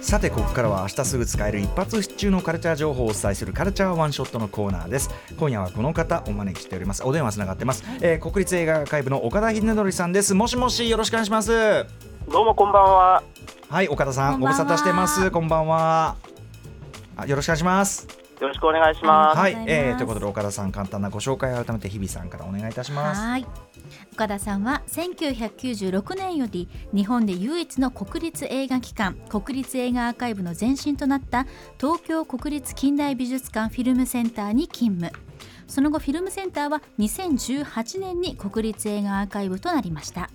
さてここからは明日すぐ使える一発必中のカルチャー情報をお伝えするカルチャーワンショットのコーナーです。今夜はこの方お招きしております。お電話つながってます、えー国立映画アーカイブの岡田秀則さんです。もしもしよろしくお願いします。どうもこんばんは。はい岡田さんご無沙汰してます。こんばんは。あよろしくお願いしますよろしくお願いします。はい、えー、ということで岡田さん簡単なご紹介を改めて日比さんからお願いいたします。はい。岡田さんは1996年より日本で唯一の国立映画機関国立映画アーカイブの前身となった東京国立近代美術館フィルムセンターに勤務。その後フィルムセンターは2018年に国立映画アーカイブとなりました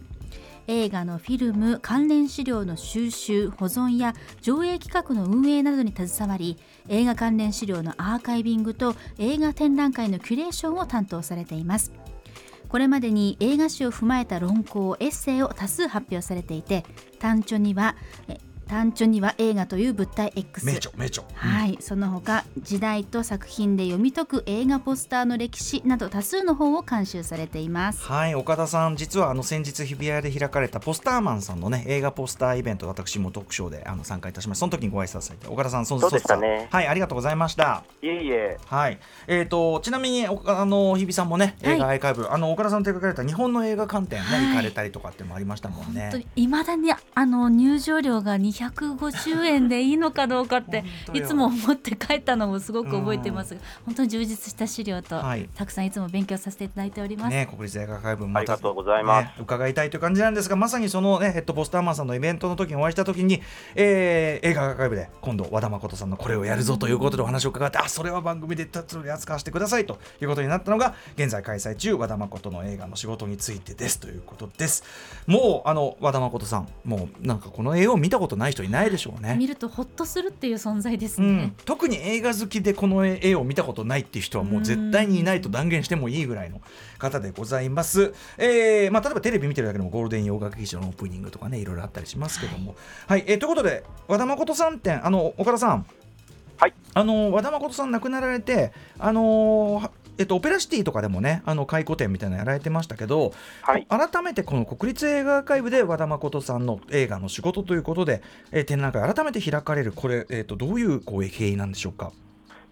映画のフィルム関連資料の収集保存や上映企画の運営などに携わり映画関連資料のアーカイビングと映画展覧会のキュレーションを担当されています。これまでに映画史を踏まえた論考エッセイを多数発表されていて短著にはえ短著には映画という物体 X 名著名著。はい、その他時代と作品で読み解く映画ポスターの歴史など多数の本を監修されています。はい。岡田さん実はあの先日日比谷で開かれたポスターマンさんのね映画ポスターイベント私も特賞であの参加いたしましたその時にご挨拶されて。岡田さんそそうでしたね。はいありがとうございました。いえいえ、はい。えー、とちなみにおあの日比さんもねはい。映画アーカイブ、あの岡田さんと手掛かれた日本の映画館展ね、はい。行かれたりとかってもありましたもんね。本当にいまだにあの入場料が250円でいいのかどうかっていつも思って帰ったのもすごく覚えてますが本当に充実した資料と、はい。たくさんいつも勉強させていただいております。ね、国立映画アーカイブまありがとうございます。ね伺いたいという感じなんですがまさにそのねヘッドポスターマンさんのイベントの時にお会いした時に、えー映画アーカイブで今度和田誠さんのこれをやるぞということでお話を伺ってあそれは番組で取り扱わせてくださいということになったのが現在開催中和田誠の映画の仕事についてですということです。もうあの和田誠さんもうなんかこの絵を見たことない人いないでしょうね。見るとほっとするっていう存在ですね。うん。、特に映画好きでこの絵を見たことないっていう人はもう絶対にいないと断言してもいいぐらいの方でございます。えーまあ、例えばテレビ見てるだけでもゴールデン洋画劇場のオープニングとかねいろいろあったりしますけども。はい、えーということで和田誠さん展あの岡田さん、はい、あの和田誠さん亡くなられてあのーえっと、オペラシティとかでもねあの回顧展みたいなのやられてましたけど、はい改めてこの国立映画アーカイブで和田誠さんの映画の仕事ということで、えー展覧会改めて開かれるこれ、えー、とどういうこう経緯なんでしょうか？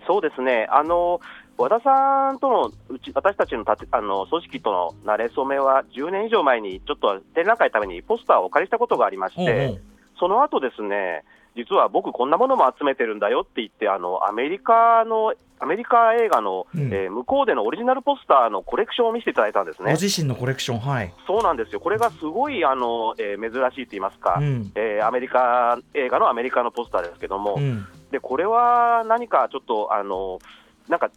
そうですね。あの和田さんとのうち私たちのたてあの組織との馴れ初めは10年以上前にちょっと展覧会のためにポスターをお借りしたことがありまして、ほうほうその後ですね。実は僕こんなものも集めてるんだよって言ってあのアメリカのアメリカ映画の、うんえー向こうでのオリジナルポスターのコレクションを見せていただいたんですごね。自身のコレクション、はい。そうなんですよ。これがすごいあの、えー珍しいと言いますか、うんえーアメリカ映画のアメリカのポスターですけども、うんでこれは何かちょっとあのなんか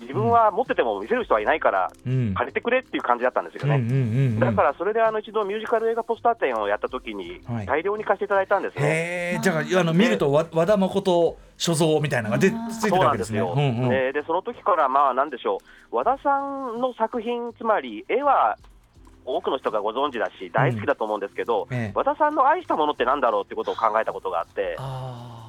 自分は持ってても見せる人はいないからうん。借りてくれっていう感じだったんですようんうんね。うんうん。だからそれであの一度ミュージカル映画ポスター展をやった時にはい。大量に貸していただいたんですね。じゃあ、あの見ると、わ和田誠所蔵みたいなのがでついてそうたわけですね。なんですよ、うんうん。ででその時から、まあ、なんでしょう、和田さんの作品、つまり絵は多くの人がご存知だし、大好きだと思うんですけど、ええ。和田さんの愛したものってなんだろうってことを考えたことがあって、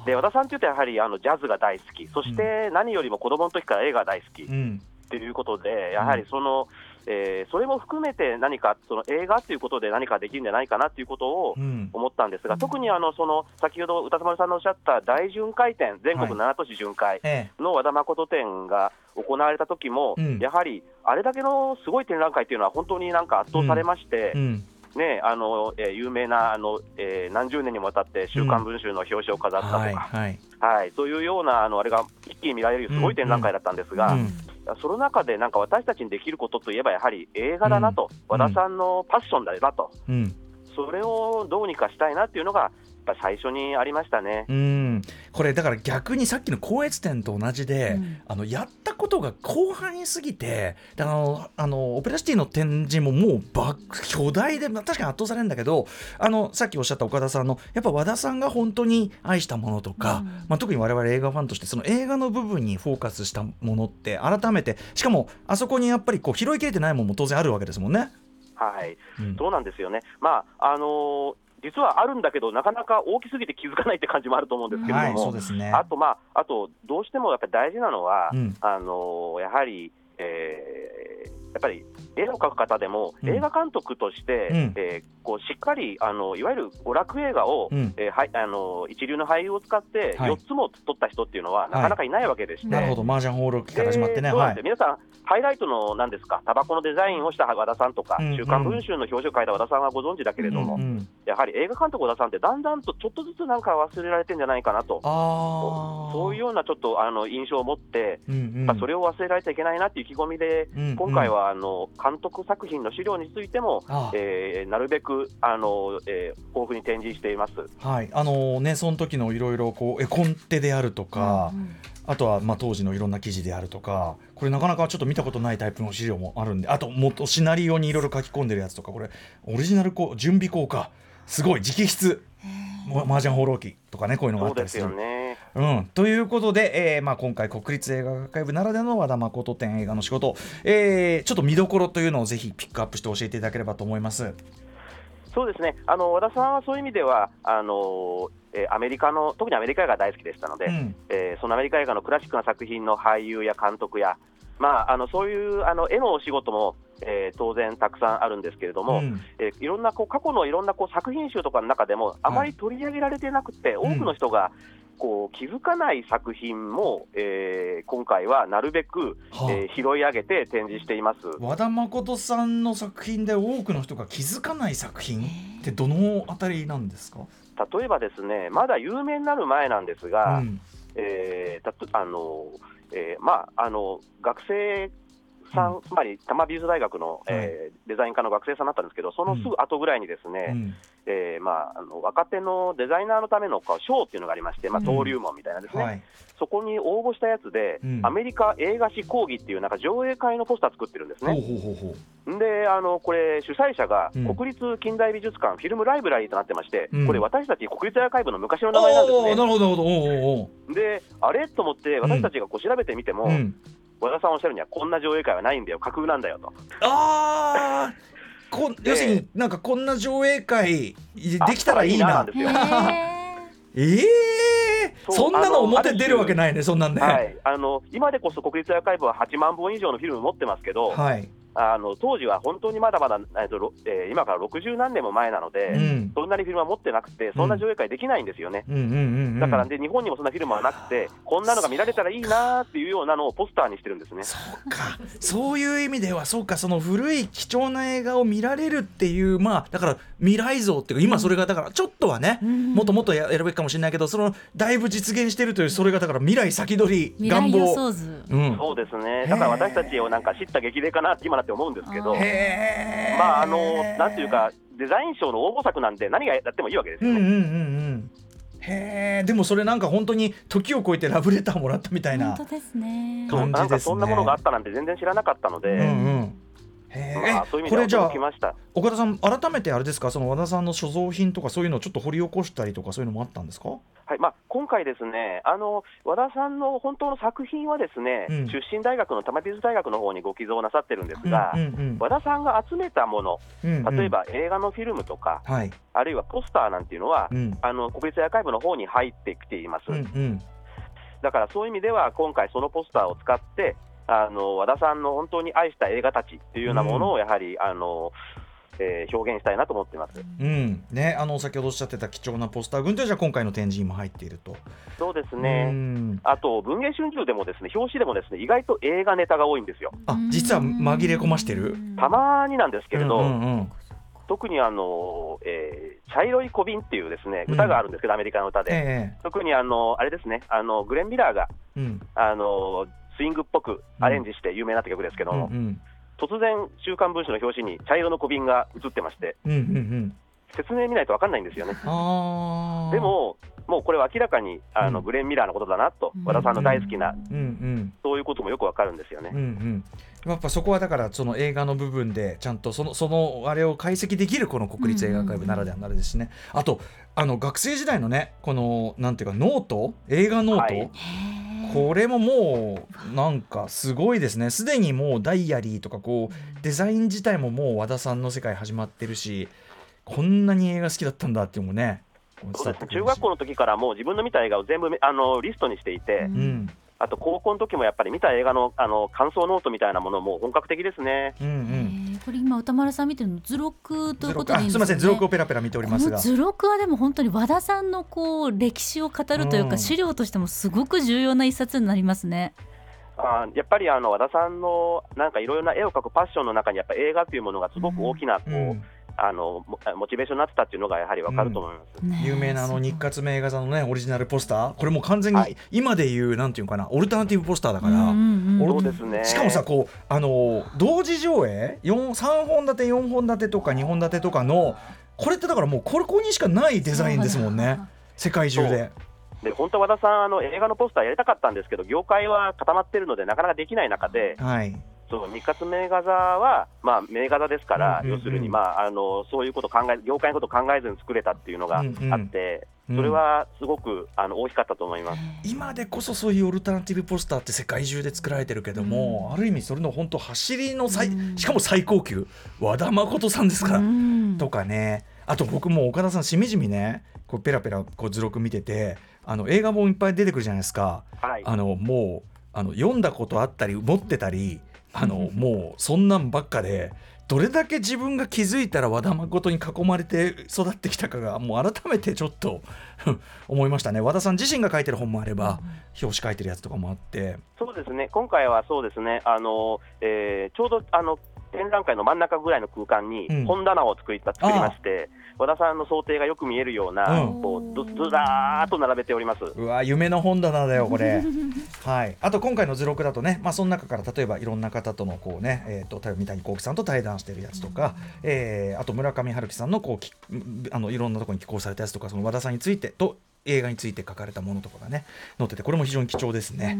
で和田さんっていうと、やはりあのジャズが大好き、そして何よりも子供の時から絵が大好き。っうん。ていうことで、やはりその、えーそれも含めて何か、その映画っていうことで何かできるんじゃないかなっていうことをうん。思ったんですが、特にあのその先ほど歌丸さんのおっしゃった大巡回展、全国7都市巡回。えの和田誠展が行われた時も、うん。やはりあれだけのすごい展覧会っていうのは、本当になんか圧倒されまして、えうん。ねあのえー有名なあの、えー何十年にもわたって、週刊文春の表紙を飾ったとか、はいはい。はいそういうようなあのあれが一気に見られるすごい展覧会だったんですが、うんその中でなんか私たちにできることといえば、やはり映画だなと、うん。和田さんのパッションだなと、うん。それをどうにかしたいなっていうのが、やっぱ最初にありましたね。うんこれだから逆にさっきの光悦展と同じで、うんあのやったことが広範囲すぎてであのあのオペラシティの展示ももうば巨大でまあ確かに圧倒されるんだけどあのさっきおっしゃった岡田さんのやっぱ和田さんが本当に愛したものとか、うんまあ、特に我々映画ファンとしてその映画の部分にフォーカスしたものって改めてしかもあそこにやっぱりこう拾いきれてないものも当然あるわけですもんね。はい、うんそうなんですよね。まああのー実はあるんだけど、なかなか大きすぎて気づかないって感じもあると思うんですけれはい、ども、そうですね。あと、まあ、あと、どうしてもやっぱり大事なのは、うんあのーやはり、えーやっぱり絵を描く方でも、うん。映画監督として、うん。えーこうしっかりあのいわゆる娯楽映画を、うん。えーはい、あの一流の俳優を使ってはい。4つも撮った人っていうのは、なかなかいないわけでして。なるほど、麻雀ホールから始まってね。はい。皆さん、ハイライトのなんですか、タバコのデザインをした和田さんとか、うん週刊文春の表紙を書いた和田さんはご存知だけれども、うんうんやはり映画監督和田さんって、だんだんとちょっとずつなんか忘れられてんじゃないかなと。そういうようなちょっとあの印象を持って、うんうん。まあ、それを忘れられちゃいけないなっていう意気込みで、うんうん。今回はあの監督作品の資料についても、あえーなるべくあの、えー豊富に展示しています。はい、あのね、その時のいろいろこう絵コンテであるとか、うんあとはまあ当時のいろんな記事であるとか、これなかなかちょっと見たことないタイプの資料もあるんで、あともっとシナリオにいろいろ書き込んでるやつとか、これオリジナルこう準備効果、すごい直筆、ま麻雀放浪記とかね、こういうのがあそうですったりする。よね。うん、ということで、えーまあ、今回国立映画学会部ならではの和田誠展映画の仕事、えーちょっと見どころというのをぜひピックアップして教えていただければと思います。そうですね。あの和田さんはそういう意味ではあの、えーアメリカの特にアメリカ映画が大好きでしたので、うん。えーそのアメリカ映画のクラシックな作品の俳優や監督や、まあ、あのそういうあの絵のお仕事も、えー当然たくさんあるんですけれども、うん。えーいろんなこう過去のいろんなこう作品集とかの中でもあまり取り上げられてなくて、多くの人がこう気づかない作品も、えー今回はなるべく、はあ。えー拾い上げて展示しています。和田誠さんの作品で多くの人が気づかない作品ってどのあたりなんですか、例えばですね、まだ有名になる前なんですが、うん。えーたとあのえーまあ、あの学生さん、つまり多摩美術大学の、えーデザイン科の学生さんだったんですけど、そのすぐ後ぐらいにですね、うん。えーまあ、あの若手のデザイナーのための賞っていうのがありまして、まあ、うん。登竜門みたいなですね、はい。そこに応募したやつで、うん。アメリカ映画史講義っていうなんか上映会のポスター作ってるんですね。であのこれ、主催者がうん。国立近代美術館フィルムライブラリーとなってまして、うん。これ、私たち国立アーカイブの昔の名前なんですね。なるほどで、あれ？と思って、私たちがこう調べてみても、和田さんおっしゃるには、こんな上映会はないんだよ、架空なんだよと。あー。こ要するになんかこんな上映会できたらいいな。ええそんなの表出るわけないねそんなんね。はい、あの今でこそ国立アーカイブは8万本以上のフィルム持ってますけど、はいあの当時は本当にまだまだ、えっとろえー今から60何年も前なので、うん。そんなにフィルムは持ってなくて、そんな上映会できないんですよね。だからで日本にもそんなフィルムはなくて、こんなのが見られたらいいなーっていうようなのをポスターにしてるんですね。そうか。そういう意味ではそうか。その古い貴重な映画を見られるっていうまあだから未来像っていうか今それがだからちょっとはね、ん。もっともっとややるべきかもしれないけどそのだいぶ実現してるというそれがだから未来先取り未来予願望想図。うん。そうですね。だから私たちをなんか知った激励かなって今なって思うんですけど、まああのなんていうかデザイン賞の応募作なんで何がやってもいいわけですよね。うんうんうんうん。へえでもそれなんか本当に時を超えてラブレターもらったみたいな本当ですね。そう感じですね。なんかそんなものがあったなんて全然知らなかったので、うんうん。へえまあ、そういう意味でこれじゃあは驚きました。岡田さん改めてあれですか？その和田さんの所蔵品とかそういうのをちょっと掘り起こしたりとかそういうのもあったんですか？はいまあ、今回ですね、あの和田さんの本当の作品はですね、うん。出身大学の多摩美術大学の方にご寄贈なさってるんですが、うんうん和田さんが集めたもの、うんうん。例えば映画のフィルムとか、はい。あるいはポスターなんていうのは、うん。あの国立アーカイブの方に入ってきています。うんうん。だからそういう意味では、今回、そのポスターを使って、あの和田さんの本当に愛した映画たちっていうようなものを、やはり、あのえー表現したいなと思っています。うん。ねあの先ほどおっしゃってた貴重なポスター群というのはじゃあ今回の展示にも入っていると。そうですうね。ん。あと、文藝春秋でもですね、表紙でもですね、意外と映画ネタが多いんですよ。あ実は紛れ込ましてる？たまになんですけれど、うんうんうん。特にあの、えー茶色い小瓶っていうですねうん歌があるんですけど、アメリカの歌で、え特にあのあれですねあの、グレン・ミラーがえうん。あのスイングっぽくアレンジして有名になった曲ですけども、うんうん突然、週刊文春の表紙に茶色の小瓶が映ってまして、うんうんうん。説明見ないと分かんないんですよね。でも、もうこれは明らかにあの、うん。グレン・ミラーのことだなと、うん。和田さんの大好きな、うんうん。そういうこともよくわかるんですよね。うんうん。やっぱそこはだからその映画の部分でちゃんとそのそのあれを解析できるこの国立映画アーカイブならではのあれですしね、あとあの学生時代のねこのなんていうかノート？映画ノート、はいこれももうなんかすごいですね。すでにもうダイアリーとかこうデザイン自体ももう和田さんの世界始まってるしこんなに映画好きだったんだっていうのもねそうですね。中学校の時からもう自分の見た映画を全部あのリストにしていて、うん。うん。あと高校の時もやっぱり見た映画のあの感想ノートみたいなものも本格的ですね。うんうんこれ今歌丸さん見てるの図録ということでいいんですかね。あすみません図録をペラペラ見ておりますが。図録はでも本当に和田さんのこう歴史を語るというか、うん。資料としてもすごく重要な一冊になりますね。あやっぱりあの和田さんのなんかいろいろな絵を描くパッションの中にやっぱ映画というものがすごく大きなこう、うんあのモモチベーションになってたっていうのがやはりわかると思います。ねえ。有名なあの日活名画座のねオリジナルポスター。これもう完全にはい。今でいうなんていうのかなオルタナティブポスターだから、うね。しかもさこうあの同時上映4 3本立て4本立てとか2本立てとかのこれってだからもうここにしかないデザインですもんね。世界中で。で本当は和田さんあの映画のポスターやりたかったんですけど業界は固まってるのでなかなかできない中ではいそう日活名画座は、まあ、名画座ですから、うんうんうん。要するに、まあ、あのそういうこと考え業界のことを考えずに作れたっていうのがあって、うん。うんそれはすごくあの大きかったと思います。今でこそそういうオルタナティブポスターって世界中で作られてるけども、ある意味それの本当走りの最、うん。しかも最高級和田誠さんですから、うん。とかね。あと僕も岡田さんしみじみねこうペラペラこう図録見ててあの映画本いっぱい出てくるじゃないですか。はい。あのもうあの読んだことあったり持ってたりあのもうそんなんばっかでどれだけ自分が気づいたら和田誠に囲まれて育ってきたかがもう改めてちょっと 思いましたね。和田さん自身が書いてる本もあれば表紙書いてるやつとかもあって。そうですね。今回はそうですね。あの、えーちょうどあの展覧会の真ん中ぐらいの空間にうん。本棚を作り作りまして、和田さんの想定がよく見えるような、うんこうずずらーっと並べております。うわ夢の本棚だよこれはいあと今回の図録だとねまあその中から例えばいろんな方とのこうねえっ、と例えば三谷幸喜さんと対談してるやつとか、えーあと村上春樹さんのこうきあのいろんなところに寄稿されたやつとかその和田さんについてと映画について書かれたものとかがね載っててこれも非常に貴重ですね。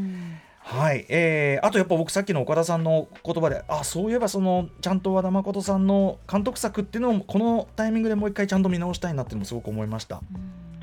はい、えーあとやっぱ僕さっきの岡田さんの言葉であそういえばそのちゃんと和田誠さんの監督作っていうのをこのタイミングでもう一回ちゃんと見直したいなっていうのもすごく思いました。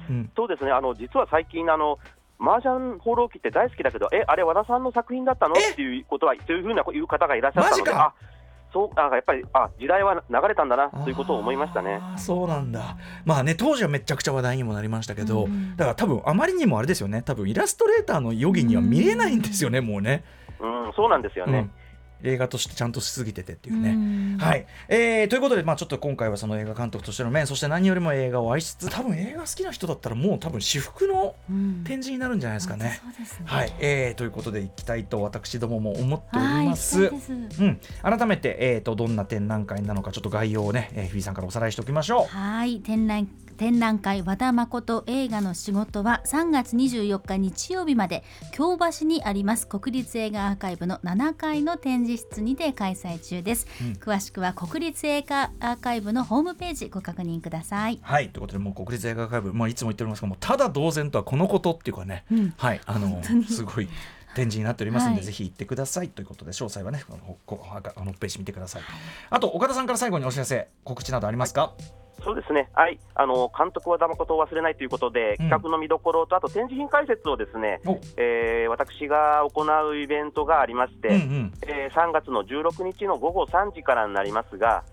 うん、そうですね。あの実は最近あの麻雀放浪記って大好きだけど、え、あれ、和田さんの作品だったの？え？っていうことは、そういうふうな言う方がいらっしゃったので、マジか。あそうあやっぱりあ時代は流れたんだなということを思いましたね。そうなんだ。まあね当時はめちゃくちゃ話題にもなりましたけど、うん。だから多分あまりにもあれですよね。多分イラストレーターの余儀には見れないんですよね、もうね。うん、そうなんですよね。うん映画としてちゃんとしすぎててっていうね。うんはい、えーということで、まあ、ちょっと今回はその映画監督としての面そして何よりも映画を愛しつつ多分映画好きな人だったらもう多分至福のうん展示になるんじゃないですかね。はい、えーということでいきたいと私どもも思っておりはいます。すうん、改めて、えー、とどんな展覧会なのかちょっと概要をね、えー、日比さんからおさらいしておきましょう。はい展覧展覧会和田誠映画の仕事は3月24日日曜日まで京橋にあります国立映画アーカイブの7階の展示室にて開催中です、うん。詳しくは国立映画アーカイブのホームページご確認ください。はい。ということでもう国立映画アーカイブ、まあ、いつも言っておりますがもうただ同然とはこのことっていうかね、うん。はい。あのすごい展示になっておりますので、はい。ぜひ行ってくださいということで詳細はねあのここあのページ見てください。あと岡田さんから最後にお知らせ告知などありますか？そうですね、はい、あの監督はだまことを忘れないということで、うん。企画の見どころと、あと展示品解説をですね、お。えー私が行うイベントがありまして、うんうん。えー3月の16日の午後3時からになりますが、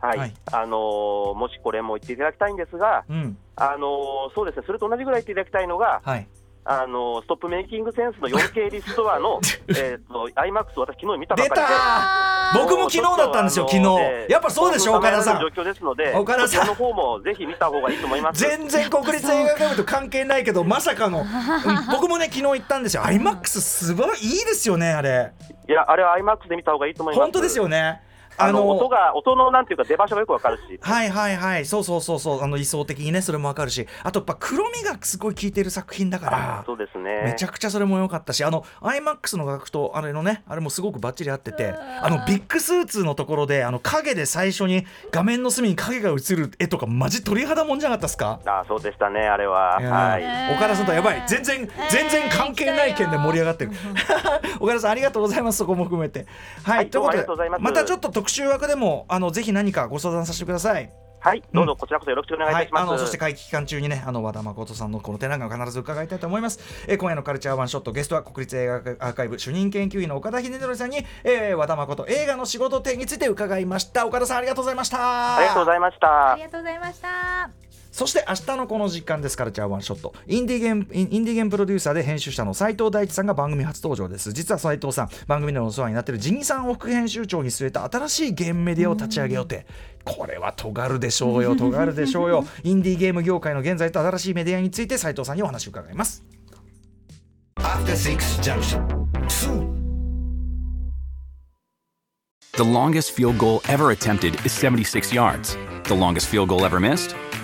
はい。はい。あのーもしこれも言っていただきたいんですが、うん。あのーそうですね、それと同じぐらい言っていただきたいのが、はい。あのーストップメイキングセンスの 4K リストアの えーと IMAX、私、昨日見たば出かりで。た僕も昨日だったんですよ昨日。やっぱそうでしょ岡田さん。岡田さん。の方もぜひ見た方がいいと思います。全然国立映画館と関係ないけどまさかの、う ん僕もね昨日行ったんですよ IMAX すごいいいですよねあれ。いや、あれは IMAX で見た方がいいと思います。本当ですよねあの音が音のなんていうか出場所がよくわかるし、はいはいはい。そうそうそうそう。あの理想的にねそれもわかるし。あとやっぱ黒みがすごい効いてる作品だから。そうですね。めちゃくちゃそれも良かったし。あの iMAX の楽とあれのねあれもすごくバッチリ合ってて。あのビッグスーツのところであの影で最初に画面の隅に影が映る絵とかマジ鳥肌もんじゃなかったですか？あそうでしたね、あれは。はい。ー岡田さんとやばい。全然全然関係ない件で盛り上がってる。岡田さんありがとうございます。そこも含めて。はい、はいということでまたちょっと特集枠でもあのぜひ何かご相談させてください。はい、どうぞこちらこそよろしくお願いいたします。はい、あのそして会期期間中にねあの和田誠さんのこの展覧会を必ず伺いたいと思います、えー今夜のカルチャーワンショットゲストは国立映画アーカイブ主任研究員の岡田秀則さんに、えー和田誠映画の仕事展について伺いました。岡田さんありがとうございました。ありがとうございました。あり。がとうございましたそして明日のこの時間ですカルチャーワンショットインディーゲームインインディーゲームプロデューサーで編集者の斉藤大地さんが番組初登場です実は斉藤さん番組でのお世話になっているジニさんを副編集長に据えた新しいゲームメディアを立ち上げ予定これは尖るでしょうよ尖るでしょうよ インディーゲーム業界の現在と新しいメディアについて斉藤さんにお話を伺います After Six Junction. Soon. The longest field goal ever attempted is 76 yards. The longest field goal ever missed?